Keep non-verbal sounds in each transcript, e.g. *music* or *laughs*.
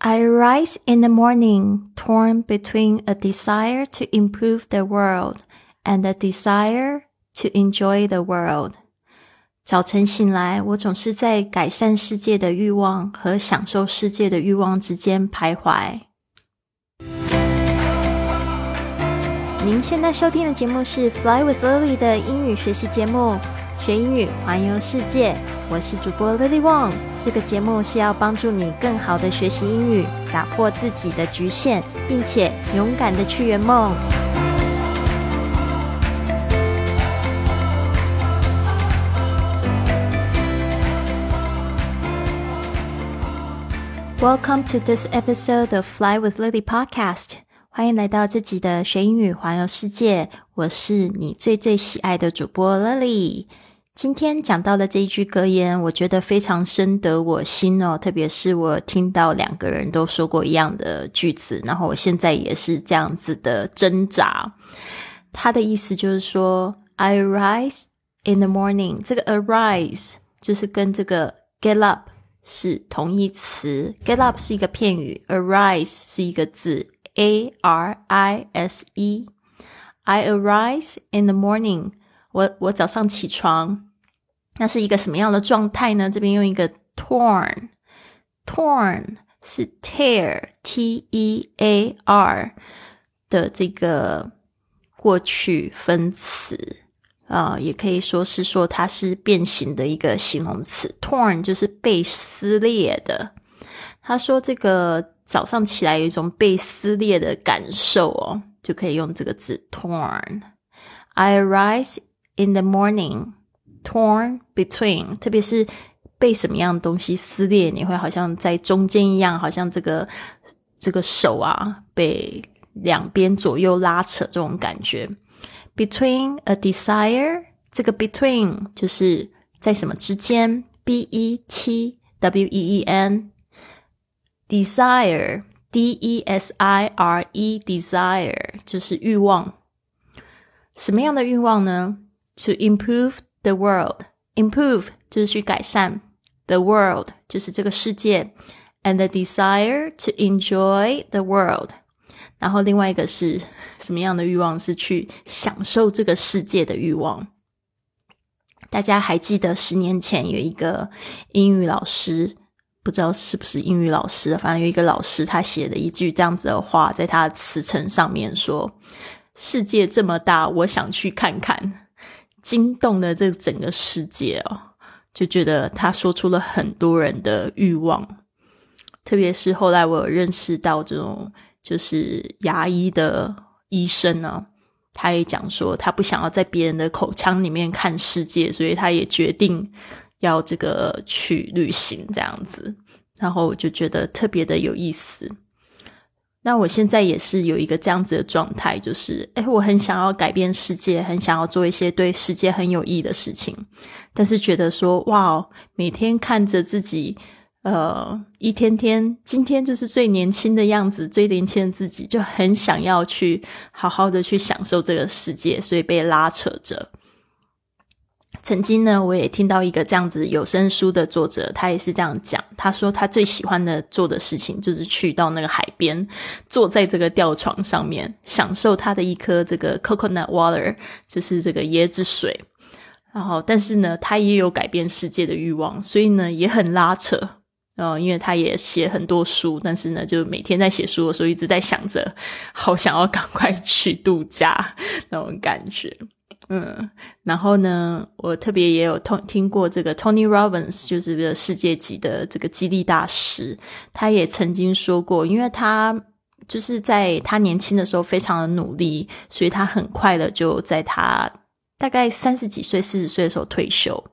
I rise in the morning, torn between a desire to improve the world and a desire to enjoy the world. 早晨醒来，我总是在改善世界的欲望和享受世界的欲望之间徘徊。您现在收听的节目是《Fly with Lily》的英语学习节目。学英语，环游世界。 我是主播 Lily Wong。这个节目是要帮助你更好的学习英语，打破自己的局限，并且勇敢的去圆梦。Welcome to this episode of Fly with Lily podcast。欢迎来到这集的学英语环游世界。我是你最最喜爱的主播 Lily。今天讲到的这一句格言，我觉得非常深得我心哦。特别是我听到两个人都说过一样的句子，然后我现在也是这样子的挣扎。他的意思就是说，I rise in the morning。这个 arise 就是跟这个 get up 是同义词，get up 是一个片语，arise 是一个字，a r i s e。I arise in the morning。我我早上起床，那是一个什么样的状态呢？这边用一个 torn，torn 是 tear，t e a r 的这个过去分词啊，也可以说是说它是变形的一个形容词。torn 就是被撕裂的。他说这个早上起来有一种被撕裂的感受哦，就可以用这个字 torn。I rise. In the morning, torn between，特别是被什么样的东西撕裂，你会好像在中间一样，好像这个这个手啊被两边左右拉扯这种感觉。Between a desire，这个 between 就是在什么之间，b e t w e e n，desire，d e s i r e，desire 就是欲望。什么样的欲望呢？To improve the world, improve 就是去改善，the world 就是这个世界，and the desire to enjoy the world。然后另外一个是什么样的欲望？是去享受这个世界的欲望。大家还记得十年前有一个英语老师，不知道是不是英语老师，反正有一个老师他写的一句这样子的话，在他的辞呈上面说：“世界这么大，我想去看看。”惊动了这整个世界哦，就觉得他说出了很多人的欲望，特别是后来我有认识到这种就是牙医的医生呢，他也讲说他不想要在别人的口腔里面看世界，所以他也决定要这个去旅行这样子，然后我就觉得特别的有意思。那我现在也是有一个这样子的状态，就是，哎，我很想要改变世界，很想要做一些对世界很有益的事情，但是觉得说，哇，每天看着自己，呃，一天天，今天就是最年轻的样子，最年轻的自己，就很想要去好好的去享受这个世界，所以被拉扯着。曾经呢，我也听到一个这样子有声书的作者，他也是这样讲。他说他最喜欢的做的事情，就是去到那个海边，坐在这个吊床上面，享受他的一颗这个 coconut water，就是这个椰子水。然后，但是呢，他也有改变世界的欲望，所以呢，也很拉扯。哦，因为他也写很多书，但是呢，就每天在写书的时候，一直在想着，好想要赶快去度假那种感觉。嗯，然后呢，我特别也有听听过这个 Tony Robbins，就是个世界级的这个激励大师，他也曾经说过，因为他就是在他年轻的时候非常的努力，所以他很快的就在他大概三十几岁、四十岁的时候退休，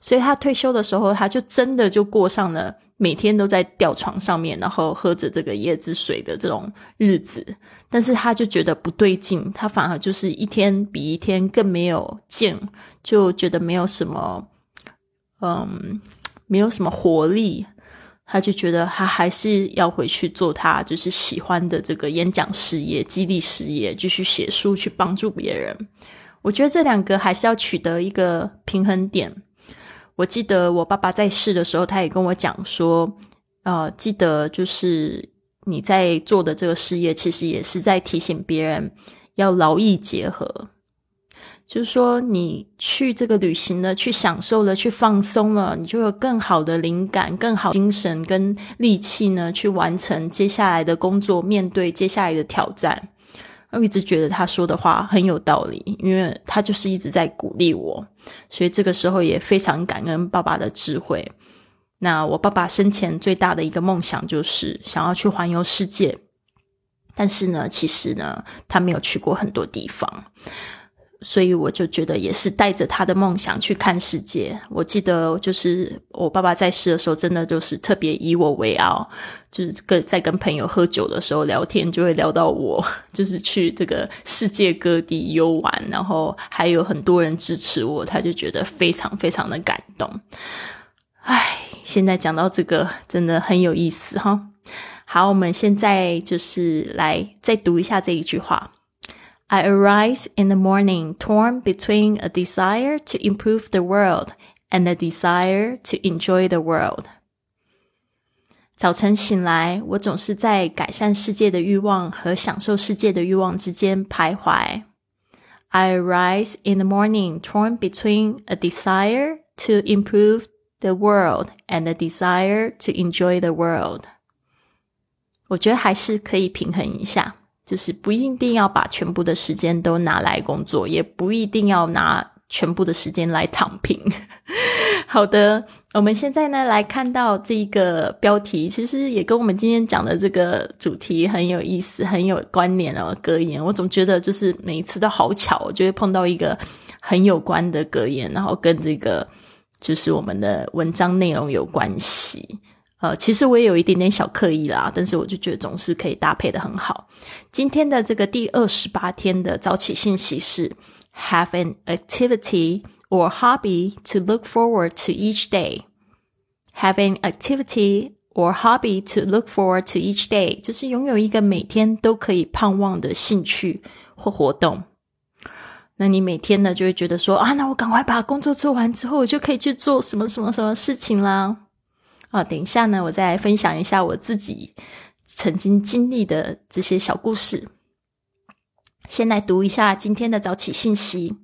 所以他退休的时候，他就真的就过上了。每天都在吊床上面，然后喝着这个椰子水的这种日子，但是他就觉得不对劲，他反而就是一天比一天更没有劲，就觉得没有什么，嗯，没有什么活力，他就觉得他还是要回去做他就是喜欢的这个演讲事业、激励事业，继续写书去帮助别人。我觉得这两个还是要取得一个平衡点。我记得我爸爸在世的时候，他也跟我讲说，呃，记得就是你在做的这个事业，其实也是在提醒别人要劳逸结合。就是说，你去这个旅行了，去享受了，去放松了，你就有更好的灵感、更好精神跟力气呢，去完成接下来的工作，面对接下来的挑战。我一直觉得他说的话很有道理，因为他就是一直在鼓励我，所以这个时候也非常感恩爸爸的智慧。那我爸爸生前最大的一个梦想就是想要去环游世界，但是呢，其实呢，他没有去过很多地方。所以我就觉得也是带着他的梦想去看世界。我记得就是我爸爸在世的时候，真的就是特别以我为傲，就是跟在跟朋友喝酒的时候聊天，就会聊到我，就是去这个世界各地游玩，然后还有很多人支持我，他就觉得非常非常的感动。唉，现在讲到这个真的很有意思哈。好，我们现在就是来再读一下这一句话。I arise in the morning torn between a desire to improve the world and a desire to enjoy the world. 早晨醒来，我总是在改善世界的欲望和享受世界的欲望之间徘徊。I arise in the morning torn between a desire to improve the world and a desire to enjoy the world. 我觉得还是可以平衡一下。 就是不一定要把全部的时间都拿来工作，也不一定要拿全部的时间来躺平。好的，我们现在呢来看到这一个标题，其实也跟我们今天讲的这个主题很有意思，很有关联哦。格言，我总觉得就是每一次都好巧，就会碰到一个很有关的格言，然后跟这个就是我们的文章内容有关系。呃，其实我也有一点点小刻意啦，但是我就觉得总是可以搭配的很好。今天的这个第二十八天的早起信息是：Have an activity or hobby to look forward to each day. Have an activity or hobby to look forward to each day，就是拥有一个每天都可以盼望的兴趣或活动。那你每天呢就会觉得说啊，那我赶快把工作做完之后，我就可以去做什么什么什么事情啦。啊，等一下呢，我再分享一下我自己曾经经历的这些小故事。先来读一下今天的早起信息。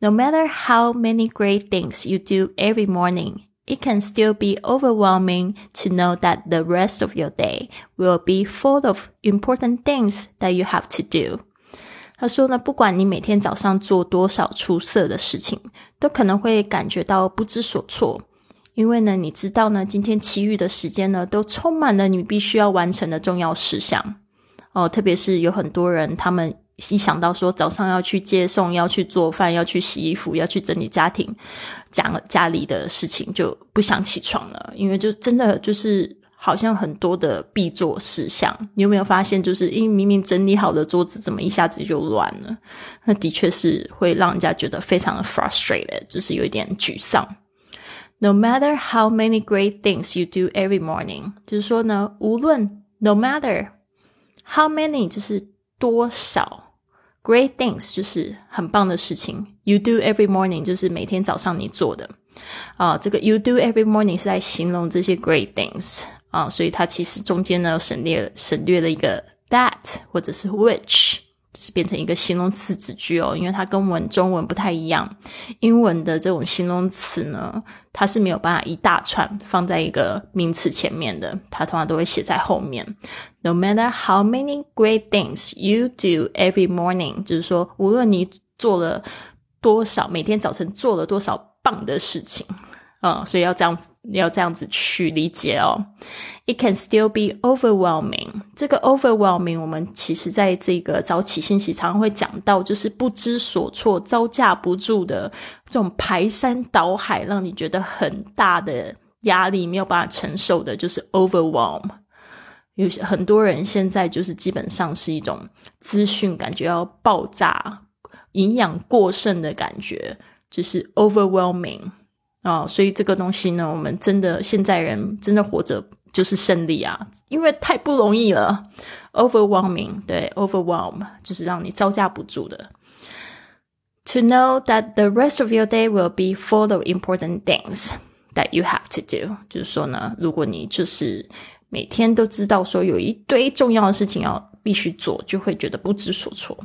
No matter how many great things you do every morning, it can still be overwhelming to know that the rest of your day will be full of important things that you have to do. 他说呢，不管你每天早上做多少出色的事情，都可能会感觉到不知所措。因为呢，你知道呢，今天其余的时间呢，都充满了你必须要完成的重要事项哦。特别是有很多人，他们一想到说早上要去接送、要去做饭、要去洗衣服、要去整理家庭、讲家里的事情，就不想起床了。因为就真的就是好像很多的必做事项。你有没有发现，就是因为明明整理好的桌子，怎么一下子就乱了？那的确是会让人家觉得非常的 frustrated，就是有一点沮丧。No matter how many great things you do every morning，就是说呢，无论 no matter how many 就是多少 great things 就是很棒的事情，you do every morning 就是每天早上你做的啊。这个 you do every morning 是在形容这些 great things 啊，所以它其实中间呢省略省略了一个 that 或者是 which。 就是变成一个形容词子句哦，因为它跟文中文不太一样。英文的这种形容词呢，它是没有办法一大串放在一个名词前面的，它通常都会写在后面。No matter how many great things you do every morning，就是说，无论你做了多少，每天早晨做了多少棒的事情。嗯，所以要这样要这样子去理解哦。It can still be overwhelming。这个 overwhelming，我们其实在这个早起信息常常会讲到，就是不知所措、招架不住的这种排山倒海，让你觉得很大的压力没有办法承受的，就是 overwhelm。有些很多人现在就是基本上是一种资讯感觉要爆炸、营养过剩的感觉，就是 overwhelming。啊，所以这个东西呢，我们真的现在人真的活着就是胜利啊，因为太不容易了，overwhelming，对，overwhelm 就是让你招架不住的。To know that the rest of your day will be full of important things that you have to do，就是说呢，如果你就是每天都知道说有一堆重要的事情要必须做，就会觉得不知所措。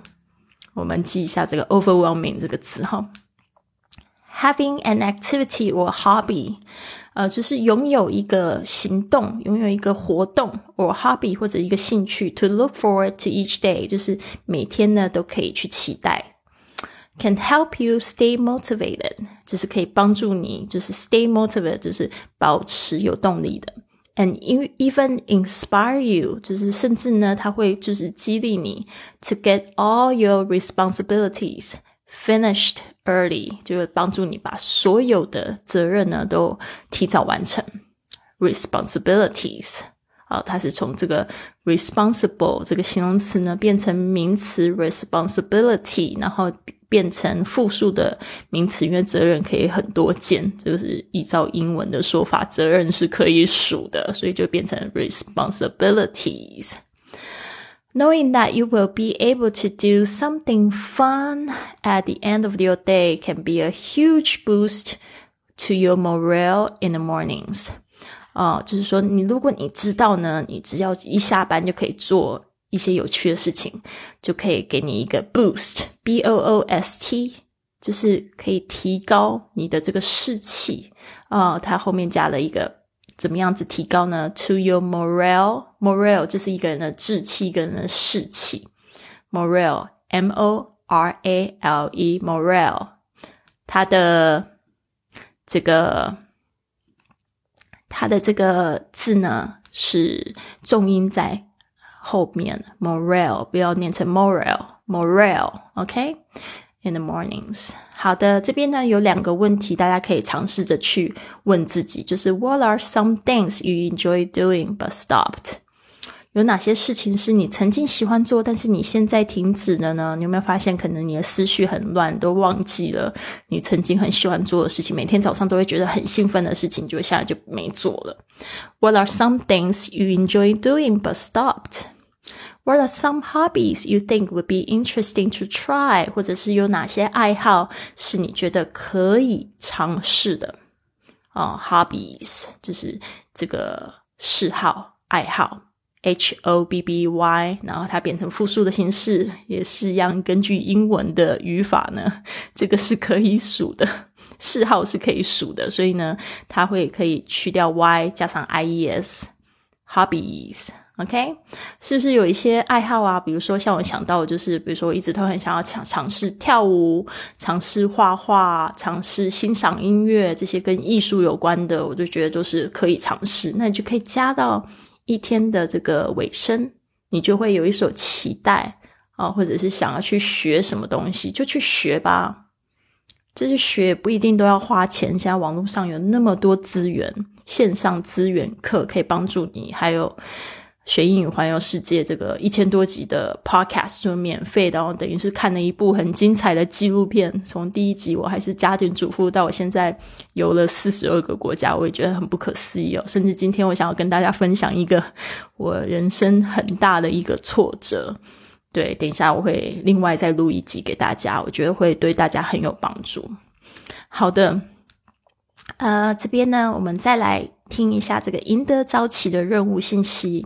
我们记一下这个 overwhelming 这个词哈。Having an activity or hobby，呃，就是拥有一个行动，拥有一个活动，or hobby 或者一个兴趣。To look forward to each day，就是每天呢都可以去期待。Can help you stay motivated，就是可以帮助你，就是 stay motivated，就是保持有动力的。And even inspire you，就是甚至呢，它会就是激励你 to get all your responsibilities finished early，就是帮助你把所有的责任呢都提早完成。Responsibilities 啊，它是从这个 responsible 这个形容词呢变成名词 responsibility，然后变成复数的名词，因为责任可以很多件，就是依照英文的说法，责任是可以数的，所以就变成 responsibilities。Knowing that you will be able to do something fun at the end of your day can be a huge boost to your morale in the mornings. 啊、呃，就是说，你如果你知道呢，你只要一下班就可以做一些有趣的事情，就可以给你一个 boost，b o o s t，就是可以提高你的这个士气啊、呃。它后面加了一个 怎么样子提高呢？To your morale，morale 就是一个人的志气，一个人的士气。morale，m o r a l e，morale，它的这个它的这个字呢是重音在后面，morale 不要念成 morale，morale，OK？In the mornings，好的，这边呢有两个问题，大家可以尝试着去问自己，就是 What are some things you enjoy doing but stopped？有哪些事情是你曾经喜欢做，但是你现在停止了呢？你有没有发现，可能你的思绪很乱，都忘记了你曾经很喜欢做的事情？每天早上都会觉得很兴奋的事情，就现在就没做了。What are some things you enjoy doing but stopped？What are some hobbies you think would be interesting to try？或者是有哪些爱好是你觉得可以尝试的？啊、uh,，hobbies 就是这个嗜好、爱好。H O B B Y，然后它变成复数的形式，也是一样。根据英文的语法呢，这个是可以数的，嗜好是可以数的，所以呢，它会可以去掉 Y，加上 I E S，hobbies。OK，是不是有一些爱好啊？比如说像我想到的就是，比如说我一直都很想要尝尝试跳舞，尝试画画，尝试欣赏音乐，这些跟艺术有关的，我就觉得都是可以尝试。那你就可以加到。一天的这个尾声，你就会有一所期待啊，或者是想要去学什么东西，就去学吧。这些学不一定都要花钱，现在网络上有那么多资源，线上资源课可以帮助你，还有学英语环游世界这个一千多集的 podcast 就免费的，然后等于是看了一部很精彩的纪录片。从第一集我还是家庭主妇，到我现在游了四十二个国家，我也觉得很不可思议哦。甚至今天我想要跟大家分享一个我人生很大的一个挫折。对，等一下我会另外再录一集给大家，我觉得会对大家很有帮助。好的，呃，这边呢，我们再来听一下这个赢得早起的任务信息。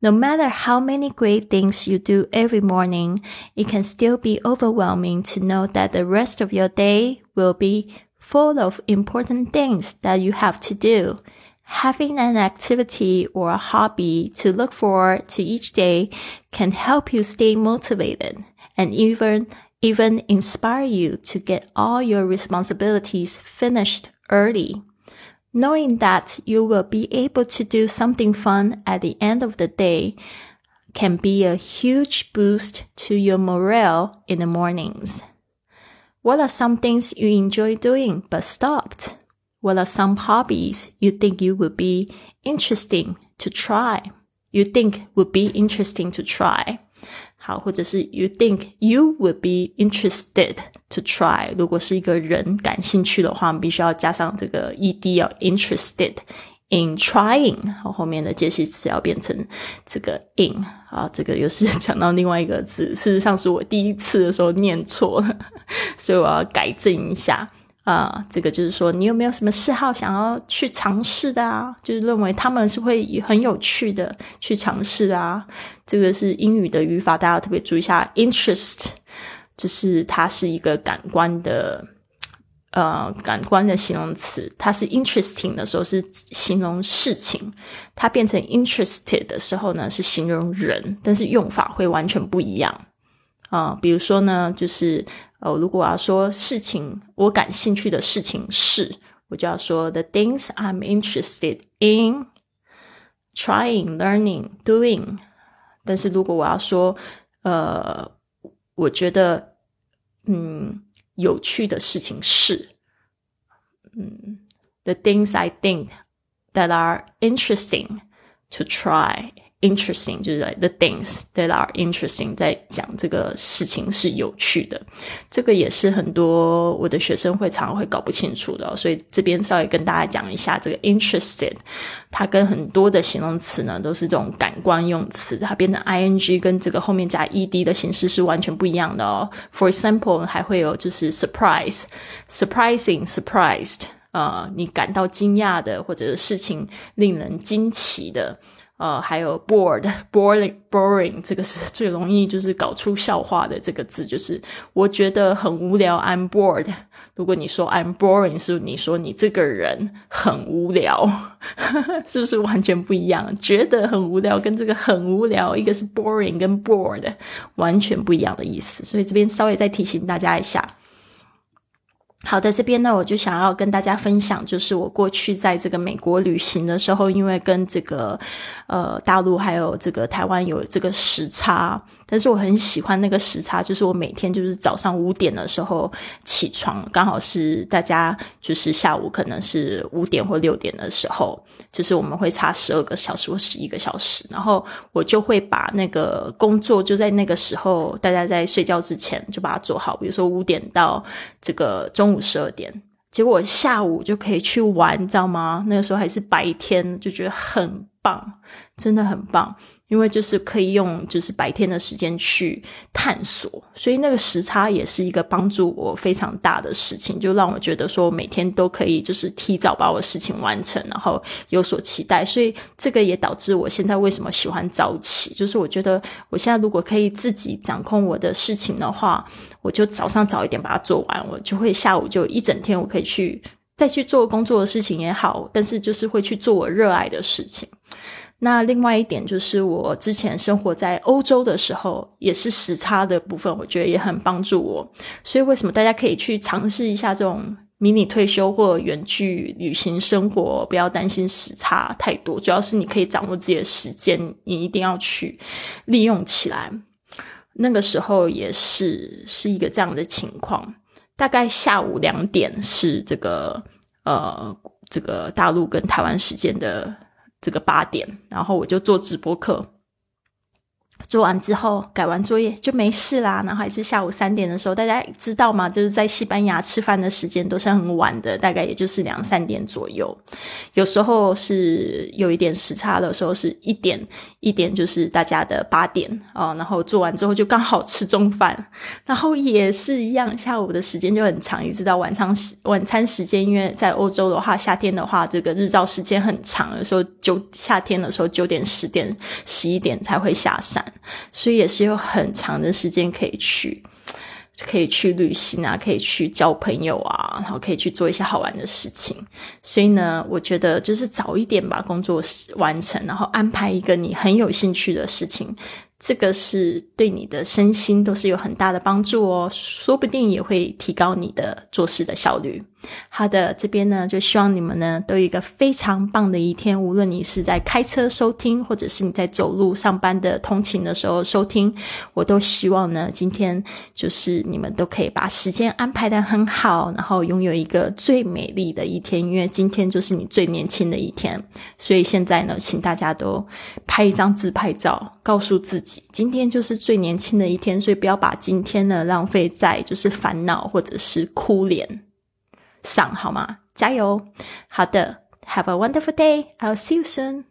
No matter how many great things you do every morning, it can still be overwhelming to know that the rest of your day will be full of important things that you have to do. Having an activity or a hobby to look forward to each day can help you stay motivated and even, even inspire you to get all your responsibilities finished early. Knowing that you will be able to do something fun at the end of the day can be a huge boost to your morale in the mornings. What are some things you enjoy doing but stopped? What are some hobbies you think you would be interesting to try? You think would be interesting to try. 好，或者是 you think you would be interested to try。如果是一个人感兴趣的话，我们必须要加上这个 ed 要 interested in trying。好，后面的介系词要变成这个 in。啊，这个又是 *laughs* 讲到另外一个字，事实上是我第一次的时候念错了，所以我要改正一下。啊，这个就是说，你有没有什么嗜好想要去尝试的啊？就是认为他们是会很有趣的去尝试啊。这个是英语的语法，大家特别注意一下。interest 就是它是一个感官的，呃，感官的形容词。它是 interesting 的时候是形容事情，它变成 interested 的时候呢是形容人，但是用法会完全不一样啊。比如说呢，就是。哦，如果我要说事情，我感兴趣的事情是，我就要说 the things I'm interested in trying, learning, doing。但是如果我要说，呃，我觉得，嗯，有趣的事情是，嗯，the things I think that are interesting to try。 Interesting 就是 the things that are interesting，在讲这个事情是有趣的，这个也是很多我的学生会常常会搞不清楚的，所以这边稍微跟大家讲一下，这个 interested，它跟很多的形容词呢都是这种感官用词，它变成 ing 跟这个后面加 ed 的形式是完全不一样的哦。For example，还会有就是 surprise，surprising，surprised，呃，你感到惊讶的或者事情令人惊奇的。呃，还有 bored，boring，boring，*laughs* *laughs* 这个是最容易就是搞出笑话的这个字，就是我觉得很无聊，I'm bored。如果你说 I'm boring，是你说你这个人很无聊，*laughs* 是不是完全不一样？觉得很无聊跟这个很无聊，一个是 boring 跟 bored，完全不一样的意思。所以这边稍微再提醒大家一下。好的，这边呢，我就想要跟大家分享，就是我过去在这个美国旅行的时候，因为跟这个呃大陆还有这个台湾有这个时差。但是我很喜欢那个时差，就是我每天就是早上五点的时候起床，刚好是大家就是下午可能是五点或六点的时候，就是我们会差十二个小时或十一个小时，然后我就会把那个工作就在那个时候，大家在睡觉之前就把它做好，比如说五点到这个中午十二点，结果下午就可以去玩，你知道吗？那个时候还是白天，就觉得很棒，真的很棒。因为就是可以用就是白天的时间去探索，所以那个时差也是一个帮助我非常大的事情，就让我觉得说每天都可以就是提早把我事情完成，然后有所期待。所以这个也导致我现在为什么喜欢早起，就是我觉得我现在如果可以自己掌控我的事情的话，我就早上早一点把它做完，我就会下午就一整天我可以去再去做工作的事情也好，但是就是会去做我热爱的事情。那另外一点就是，我之前生活在欧洲的时候，也是时差的部分，我觉得也很帮助我。所以，为什么大家可以去尝试一下这种迷你退休或远距旅行生活？不要担心时差太多，主要是你可以掌握自己的时间，你一定要去利用起来。那个时候也是是一个这样的情况，大概下午两点是这个呃这个大陆跟台湾时间的。这个八点，然后我就做直播课。做完之后，改完作业就没事啦。然后还是下午三点的时候，大家知道吗？就是在西班牙吃饭的时间都是很晚的，大概也就是两三点左右。有时候是有一点时差的时候，是一点一点，就是大家的八点哦。然后做完之后就刚好吃中饭，然后也是一样，下午的时间就很长，一直到晚上晚餐时间。因为在欧洲的话，夏天的话，这个日照时间很长，有时候九夏天的时候九点、十点、十一点才会下山。所以也是有很长的时间可以去，可以去旅行啊，可以去交朋友啊，然后可以去做一些好玩的事情。所以呢，我觉得就是早一点把工作完成，然后安排一个你很有兴趣的事情。这个是对你的身心都是有很大的帮助哦，说不定也会提高你的做事的效率。好的，这边呢就希望你们呢都有一个非常棒的一天，无论你是在开车收听，或者是你在走路上班的通勤的时候收听，我都希望呢今天就是你们都可以把时间安排的很好，然后拥有一个最美丽的一天，因为今天就是你最年轻的一天。所以现在呢，请大家都拍一张自拍照，告诉自己。今天就是最年轻的一天，所以不要把今天呢浪费在就是烦恼或者是哭脸上，好吗？加油！好的，Have a wonderful day. I'll see you soon.